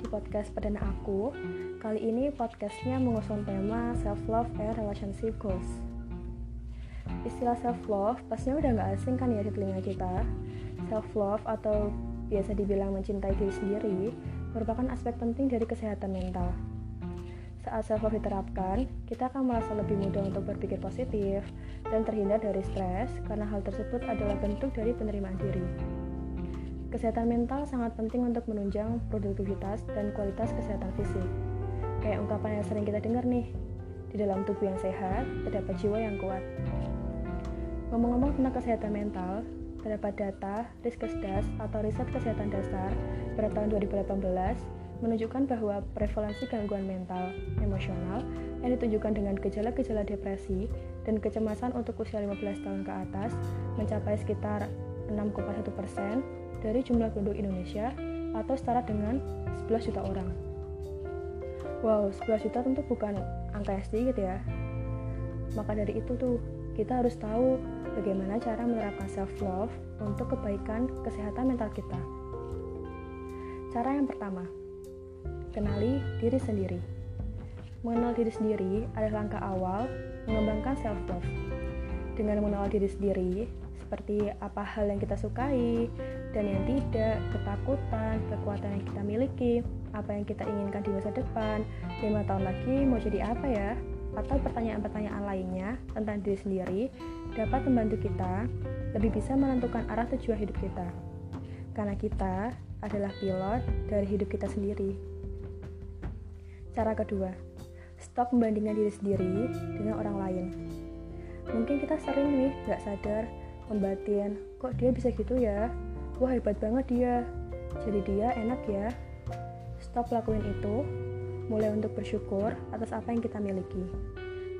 di podcast perdana aku. Kali ini podcastnya mengusung tema self-love and relationship goals. Istilah self-love pastinya udah gak asing kan ya di telinga kita. Self-love atau biasa dibilang mencintai diri sendiri merupakan aspek penting dari kesehatan mental. Saat self-love diterapkan, kita akan merasa lebih mudah untuk berpikir positif dan terhindar dari stres karena hal tersebut adalah bentuk dari penerimaan diri. Kesehatan mental sangat penting untuk menunjang produktivitas dan kualitas kesehatan fisik. Kayak ungkapan yang sering kita dengar nih, di dalam tubuh yang sehat, terdapat jiwa yang kuat. Ngomong-ngomong tentang kesehatan mental, terdapat data Riskesdas atau Riset Kesehatan Dasar pada tahun 2018 menunjukkan bahwa prevalensi gangguan mental, emosional yang ditunjukkan dengan gejala-gejala depresi dan kecemasan untuk usia 15 tahun ke atas mencapai sekitar 6,1 persen dari jumlah penduduk Indonesia atau setara dengan 11 juta orang. Wow, 11 juta tentu bukan angka yang sedikit ya. Maka dari itu tuh, kita harus tahu bagaimana cara menerapkan self-love untuk kebaikan kesehatan mental kita. Cara yang pertama, kenali diri sendiri. Mengenal diri sendiri adalah langkah awal mengembangkan self-love. Dengan mengenal diri sendiri, seperti apa hal yang kita sukai dan yang tidak, ketakutan, kekuatan yang kita miliki, apa yang kita inginkan di masa depan, lima tahun lagi mau jadi apa ya, atau pertanyaan-pertanyaan lainnya tentang diri sendiri dapat membantu kita lebih bisa menentukan arah tujuan hidup kita. Karena kita adalah pilot dari hidup kita sendiri. Cara kedua, stop membandingkan diri sendiri dengan orang lain. Mungkin kita sering nih gak sadar membatin, kok dia bisa gitu ya? Wah hebat banget dia. Jadi dia enak ya. Stop lakuin itu, mulai untuk bersyukur atas apa yang kita miliki.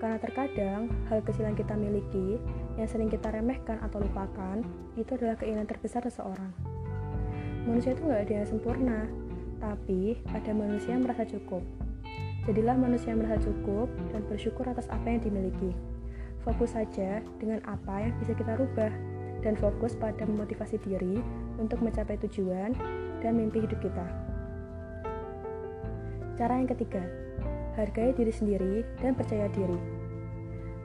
Karena terkadang hal kecil yang kita miliki yang sering kita remehkan atau lupakan itu adalah keinginan terbesar seseorang. Manusia itu nggak ada yang sempurna, tapi ada manusia yang merasa cukup. Jadilah manusia yang merasa cukup dan bersyukur atas apa yang dimiliki. Fokus saja dengan apa yang bisa kita rubah dan fokus pada memotivasi diri untuk mencapai tujuan dan mimpi hidup kita. Cara yang ketiga, hargai diri sendiri dan percaya diri.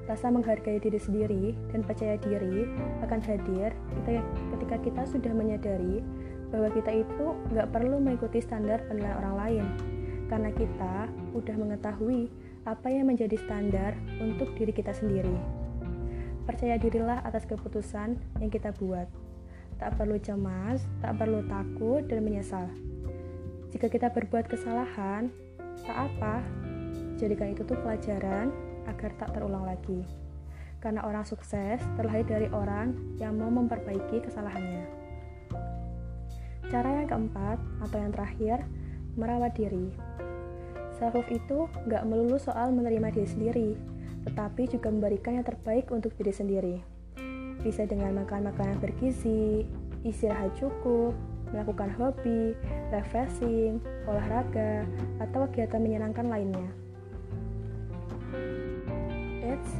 Rasa menghargai diri sendiri dan percaya diri akan hadir ketika kita sudah menyadari bahwa kita itu nggak perlu mengikuti standar penilaian orang lain, karena kita udah mengetahui apa yang menjadi standar untuk diri kita sendiri. Percaya dirilah atas keputusan yang kita buat. Tak perlu cemas, tak perlu takut dan menyesal. Jika kita berbuat kesalahan, tak apa. Jadikan itu tuh pelajaran agar tak terulang lagi. Karena orang sukses terlahir dari orang yang mau memperbaiki kesalahannya. Cara yang keempat atau yang terakhir, merawat diri. Self-love itu nggak melulu soal menerima diri sendiri, tetapi juga memberikan yang terbaik untuk diri sendiri. Bisa dengan makan makanan bergizi, istirahat cukup, melakukan hobi, refreshing, olahraga, atau kegiatan menyenangkan lainnya. Eits,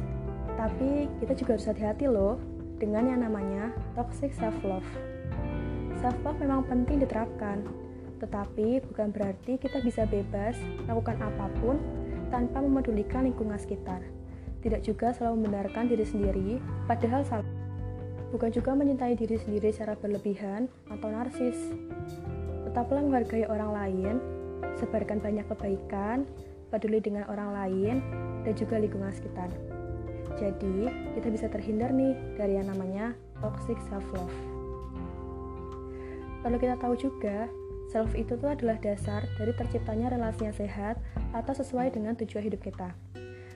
tapi kita juga harus hati-hati loh dengan yang namanya toxic self-love. Self-love memang penting diterapkan, tetapi bukan berarti kita bisa bebas melakukan apa pun tanpa memedulikan lingkungan sekitar. Tidak juga selalu membenarkan diri sendiri, padahal salah. Bukan juga mencintai diri sendiri secara berlebihan atau narsis. Tetaplah menghargai orang lain, sebarkan banyak kebaikan, peduli dengan orang lain, dan juga lingkungan sekitar. Jadi, kita bisa terhindar nih dari yang namanya toxic self-love. Perlu kita tahu juga Self itu tuh adalah dasar dari terciptanya relasi yang sehat atau sesuai dengan tujuan hidup kita.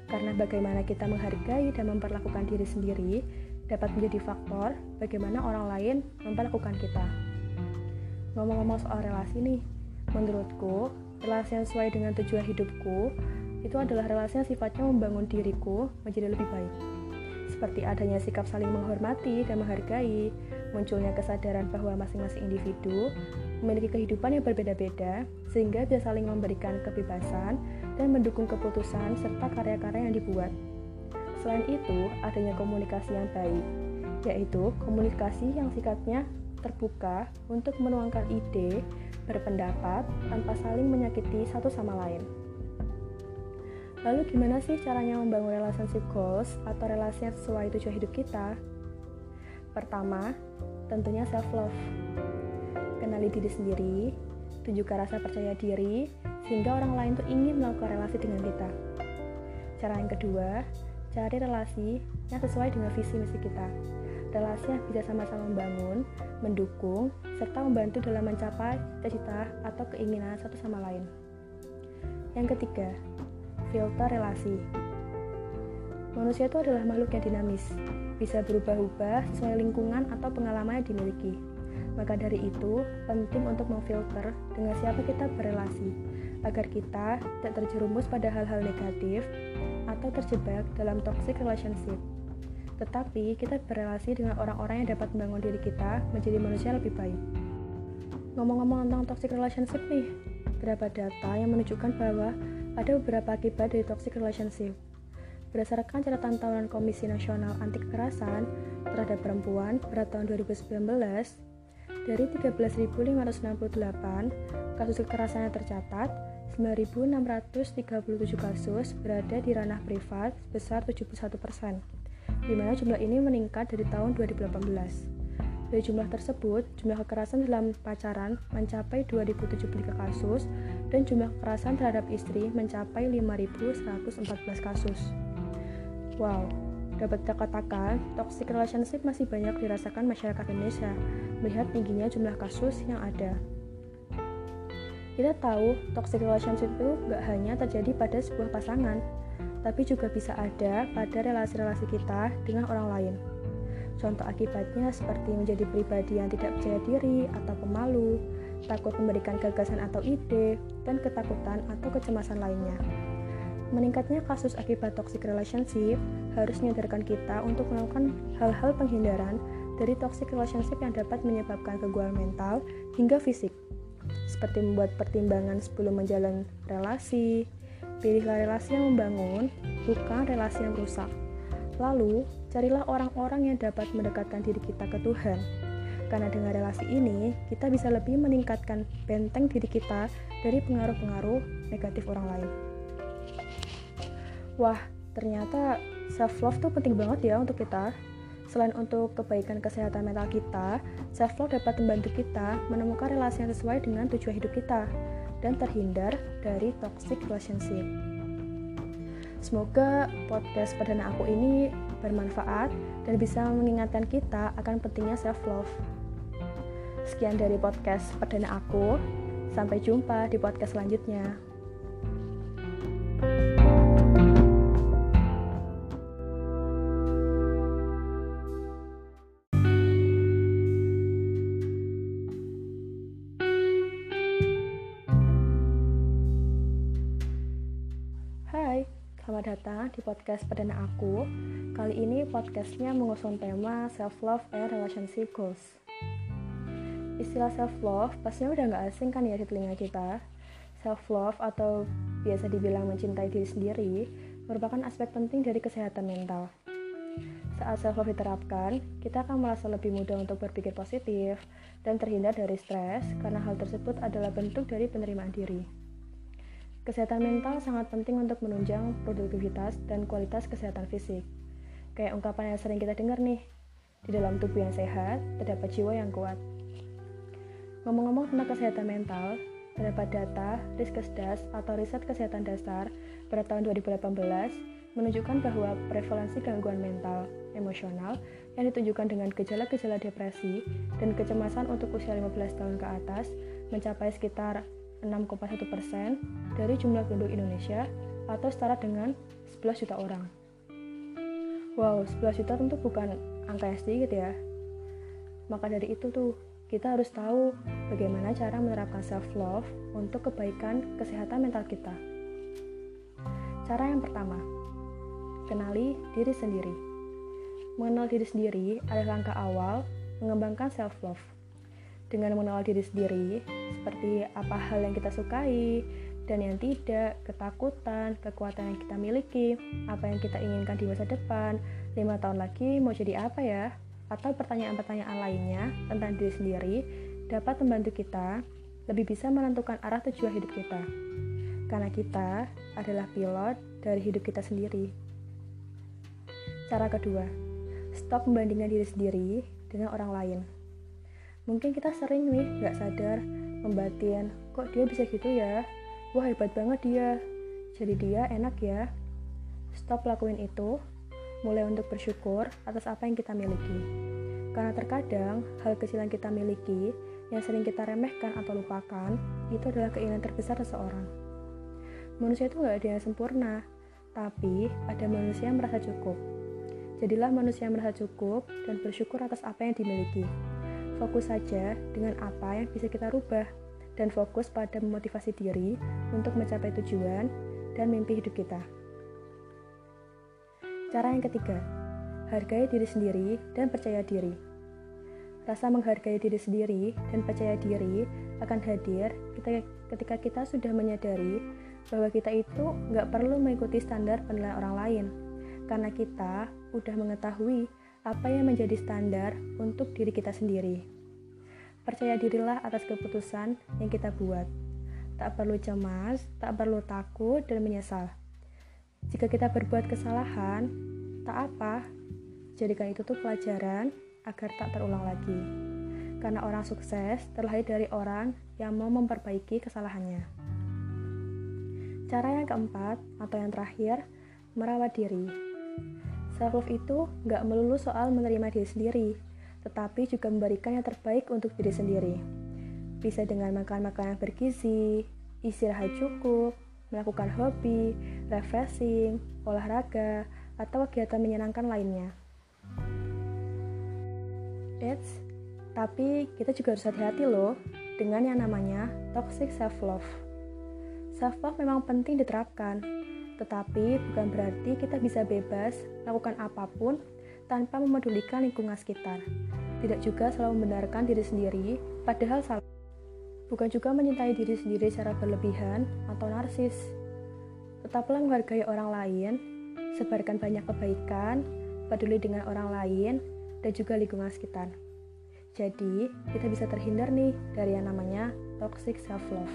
Karena bagaimana kita menghargai dan memperlakukan diri sendiri dapat menjadi faktor bagaimana orang lain memperlakukan kita. Ngomong-ngomong soal relasi nih, menurutku relasi yang sesuai dengan tujuan hidupku itu adalah relasi yang sifatnya membangun diriku menjadi lebih baik. Seperti adanya sikap saling menghormati dan menghargai, munculnya kesadaran bahwa masing-masing individu memiliki kehidupan yang berbeda-beda, sehingga bisa saling memberikan kebebasan dan mendukung keputusan serta karya-karya yang dibuat. Selain itu, adanya komunikasi yang baik, yaitu komunikasi yang sikapnya terbuka untuk menuangkan ide berpendapat tanpa saling menyakiti satu sama lain. Lalu gimana sih caranya membangun relationship goals atau relasi yang sesuai tujuan hidup kita? Pertama, tentunya self love. Kenali diri sendiri, tunjukkan rasa percaya diri sehingga orang lain tuh ingin melakukan relasi dengan kita. Cara yang kedua, cari relasi yang sesuai dengan visi misi kita. Relasi yang bisa sama-sama membangun, mendukung, serta membantu dalam mencapai cita-cita atau keinginan satu sama lain. Yang ketiga, filter relasi. Manusia itu adalah makhluk yang dinamis, bisa berubah-ubah sesuai lingkungan atau pengalaman yang dimiliki. Maka dari itu, penting untuk memfilter dengan siapa kita berrelasi, agar kita tidak terjerumus pada hal-hal negatif atau terjebak dalam toxic relationship. Tetapi kita berrelasi dengan orang-orang yang dapat membangun diri kita menjadi manusia lebih baik. Ngomong-ngomong tentang toxic relationship nih, beberapa data yang menunjukkan bahwa ada beberapa akibat dari toxic relationship. Berdasarkan catatan tahunan Komisi Nasional Anti Kekerasan terhadap Perempuan pada tahun 2019, dari 13.568 kasus kekerasan yang tercatat, 9.637 kasus berada di ranah privat sebesar 71%, di mana jumlah ini meningkat dari tahun 2018. Dari jumlah tersebut, jumlah kekerasan dalam pacaran mencapai 2073 kasus dan jumlah kekerasan terhadap istri mencapai 5.114 kasus. Wow, dapat dikatakan toxic relationship masih banyak dirasakan masyarakat Indonesia melihat tingginya jumlah kasus yang ada. Kita tahu toxic relationship itu gak hanya terjadi pada sebuah pasangan, tapi juga bisa ada pada relasi-relasi kita dengan orang lain. Contoh akibatnya seperti menjadi pribadi yang tidak percaya diri atau pemalu, takut memberikan gagasan atau ide, dan ketakutan atau kecemasan lainnya. Meningkatnya kasus akibat toxic relationship harus menyadarkan kita untuk melakukan hal-hal penghindaran dari toxic relationship yang dapat menyebabkan keguguran mental hingga fisik, seperti membuat pertimbangan sebelum menjalin relasi, pilihlah relasi yang membangun, bukan relasi yang rusak. Lalu, carilah orang-orang yang dapat mendekatkan diri kita ke Tuhan. Karena dengan relasi ini, kita bisa lebih meningkatkan benteng diri kita dari pengaruh-pengaruh negatif orang lain. Wah, ternyata self-love tuh penting banget ya untuk kita. Selain untuk kebaikan kesehatan mental kita, self-love dapat membantu kita menemukan relasi yang sesuai dengan tujuan hidup kita dan terhindar dari toxic relationship. Semoga podcast perdana aku ini bermanfaat dan bisa mengingatkan kita akan pentingnya self love. Sekian dari podcast perdana aku. Sampai jumpa di podcast selanjutnya. Datang di podcast perdana aku. Kali ini podcastnya mengusung tema self-love and relationship goals. Istilah self-love pastinya udah nggak asing kan ya di telinga kita. Self-love atau biasa dibilang mencintai diri sendiri merupakan aspek penting dari kesehatan mental. Saat self-love diterapkan, kita akan merasa lebih mudah untuk berpikir positif dan terhindar dari stres karena hal tersebut adalah bentuk dari penerimaan diri. Kesehatan mental sangat penting untuk menunjang produktivitas dan kualitas kesehatan fisik. Kayak ungkapan yang sering kita dengar nih, di dalam tubuh yang sehat, terdapat jiwa yang kuat. Ngomong-ngomong tentang kesehatan mental, terdapat data Riskesdas atau Riset Kesehatan Dasar pada tahun 2018 menunjukkan bahwa prevalensi gangguan mental emosional yang ditunjukkan dengan gejala-gejala depresi dan kecemasan untuk usia 15 tahun ke atas mencapai sekitar 6,1 persen dari jumlah penduduk Indonesia atau setara dengan 11 juta orang. Wow, 11 juta tentu bukan angka yang sedikit ya. Maka dari itu tuh, kita harus tahu bagaimana cara menerapkan self-love untuk kebaikan kesehatan mental kita. Cara yang pertama, kenali diri sendiri. Mengenal diri sendiri adalah langkah awal mengembangkan self-love. Dengan mengenal diri sendiri, seperti apa hal yang kita sukai dan yang tidak, ketakutan, kekuatan yang kita miliki, apa yang kita inginkan di masa depan, lima tahun lagi mau jadi apa ya, atau pertanyaan-pertanyaan lainnya tentang diri sendiri dapat membantu kita lebih bisa menentukan arah tujuan hidup kita. Karena kita adalah pilot dari hidup kita sendiri. Cara kedua, stop membandingkan diri sendiri dengan orang lain. Mungkin kita sering nih gak sadar membatin, kok dia bisa gitu ya? Wah hebat banget dia, jadi dia enak ya. Stop lakuin itu, mulai untuk bersyukur atas apa yang kita miliki. Karena terkadang hal kecil yang kita miliki yang sering kita remehkan atau lupakan itu adalah keinginan terbesar seseorang. Manusia itu gak ada yang sempurna, tapi ada manusia yang merasa cukup. Jadilah manusia yang merasa cukup dan bersyukur atas apa yang dimiliki. Fokus saja dengan apa yang bisa kita rubah dan fokus pada memotivasi diri untuk mencapai tujuan dan mimpi hidup kita. Cara yang ketiga, hargai diri sendiri dan percaya diri. Rasa menghargai diri sendiri dan percaya diri akan hadir ketika kita sudah menyadari bahwa kita itu nggak perlu mengikuti standar penilaian orang lain, karena kita udah mengetahui apa yang menjadi standar untuk diri kita sendiri. Percaya dirilah atas keputusan yang kita buat. Tak perlu cemas, tak perlu takut dan menyesal jika kita berbuat kesalahan, tak apa, jadikan itu tuh pelajaran agar tak terulang lagi. Karena orang sukses terlahir dari orang yang mau memperbaiki kesalahannya. Cara yang keempat atau yang terakhir, merawat diri. Self love itu nggak melulu soal menerima diri sendiri, tetapi juga memberikan yang terbaik untuk diri sendiri. Bisa dengan makan makanan bergizi, istirahat cukup, melakukan hobi, refreshing, olahraga, atau kegiatan menyenangkan lainnya. Eits, tapi kita juga harus hati-hati loh dengan yang namanya toxic self-love. Self-love memang penting diterapkan, tetapi bukan berarti kita bisa bebas melakukan apa pun tanpa memedulikan lingkungan sekitar. Tidak juga selalu membenarkan diri sendiri, padahal salah bukan juga mencintai diri sendiri secara berlebihan atau narsis. Tetaplah menghargai orang lain, sebarkan banyak kebaikan, peduli dengan orang lain, dan juga lingkungan sekitar. Jadi, kita bisa terhindar nih dari yang namanya toxic self-love.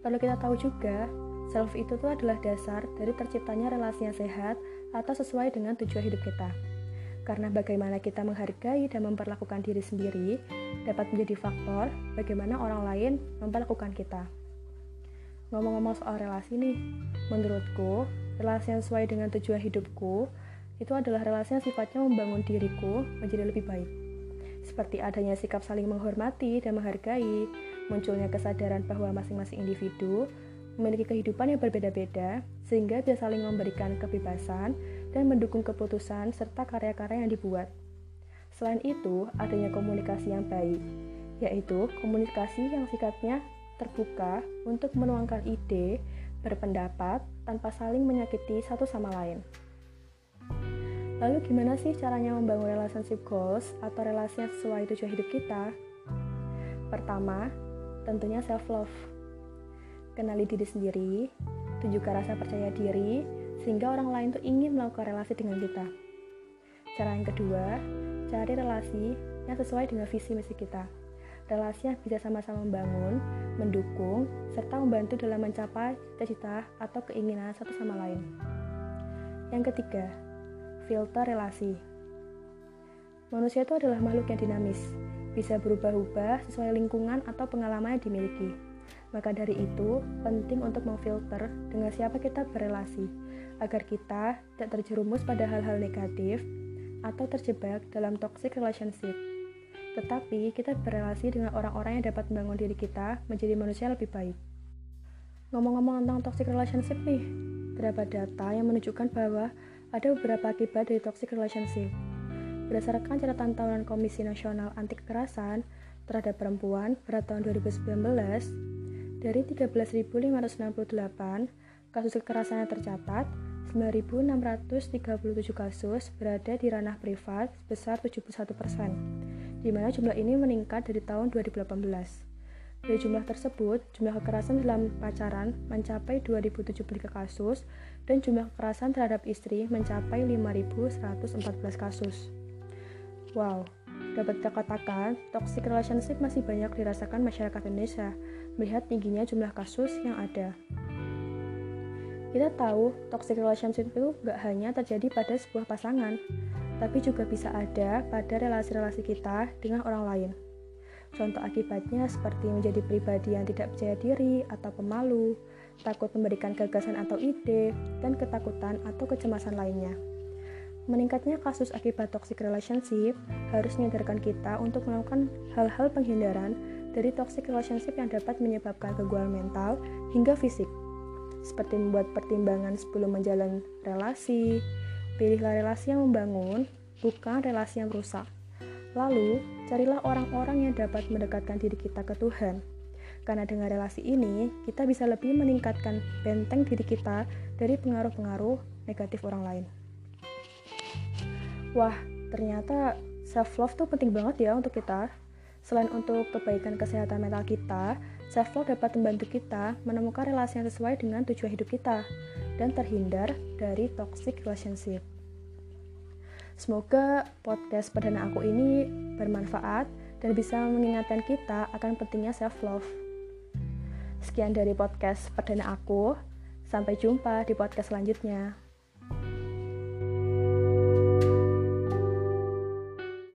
Perlu kita tahu juga, self itu tuh adalah dasar dari terciptanya relasi yang sehat atau sesuai dengan tujuan hidup kita. Karena bagaimana kita menghargai dan memperlakukan diri sendiri dapat menjadi faktor bagaimana orang lain memperlakukan kita. Ngomong-ngomong soal relasi nih, menurutku, relasi yang sesuai dengan tujuan hidupku itu adalah relasi yang sifatnya membangun diriku menjadi lebih baik. Seperti adanya sikap saling menghormati dan menghargai, munculnya kesadaran bahwa masing-masing individu memiliki kehidupan yang berbeda-beda, sehingga bisa saling memberikan kebebasan dan mendukung keputusan serta karya-karya yang dibuat. Selain itu, adanya komunikasi yang baik, yaitu komunikasi yang sikapnya terbuka untuk menuangkan ide, berpendapat, tanpa saling menyakiti satu sama lain. Lalu gimana sih caranya membangun relationship goals atau relasi yang sesuai tujuan hidup kita? Pertama, tentunya self-love. Kenali diri sendiri, tunjukkan rasa percaya diri, sehingga orang lain tuh ingin melakukan relasi dengan kita. Cara yang kedua, cari relasi yang sesuai dengan visi misi kita. Relasi yang bisa sama-sama membangun, mendukung, serta membantu dalam mencapai cita-cita atau keinginan satu sama lain. Yang ketiga, filter relasi. Manusia itu adalah makhluk yang dinamis, bisa berubah-ubah sesuai lingkungan atau pengalaman yang dimiliki. Maka dari itu, penting untuk memfilter dengan siapa kita berelasi, agar kita tidak terjerumus pada hal-hal negatif atau terjebak dalam toxic relationship. Tetapi kita berelasi dengan orang-orang yang dapat membangun diri kita menjadi manusia lebih baik. Ngomong-ngomong tentang toxic relationship nih, beberapa data yang menunjukkan bahwa ada beberapa akibat dari toxic relationship. Berdasarkan catatan tahunan Komisi Nasional Anti Kekerasan terhadap perempuan pada tahun 2019, dari 13.568 kasus kekerasan yang tercatat, 9.637 kasus berada di ranah privat sebesar 71 persen, di mana jumlah ini meningkat dari tahun 2018. Dari jumlah tersebut, jumlah kekerasan dalam pacaran mencapai 2.073 kasus dan jumlah kekerasan terhadap istri mencapai 5.114 kasus. Wow, dapat kita katakan toxic relationship masih banyak dirasakan masyarakat Indonesia melihat tingginya jumlah kasus yang ada. Kita tahu toxic relationship itu gak hanya terjadi pada sebuah pasangan, tapi juga bisa ada pada relasi-relasi kita dengan orang lain. Contoh akibatnya seperti menjadi pribadi yang tidak percaya diri atau pemalu, takut memberikan gagasan atau ide, dan ketakutan atau kecemasan lainnya. Meningkatnya kasus akibat toxic relationship harus menyadarkan kita untuk melakukan hal-hal penghindaran dari toxic relationship yang dapat menyebabkan keguguran mental hingga fisik. Seperti membuat pertimbangan sebelum menjalin relasi, pilihlah relasi yang membangun, bukan relasi yang rusak. Lalu, carilah orang-orang yang dapat mendekatkan diri kita ke Tuhan. Karena dengan relasi ini, kita bisa lebih meningkatkan benteng diri kita dari pengaruh-pengaruh negatif orang lain wah ternyata self love tuh penting banget ya untuk kita Selain untuk kebaikan kesehatan mental kita, self love dapat membantu kita menemukan relasi yang sesuai dengan tujuan hidup kita dan terhindar dari toxic relationship. Semoga podcast perdana aku ini bermanfaat dan bisa mengingatkan kita akan pentingnya self love. Sekian dari podcast perdana aku. Sampai jumpa di podcast selanjutnya.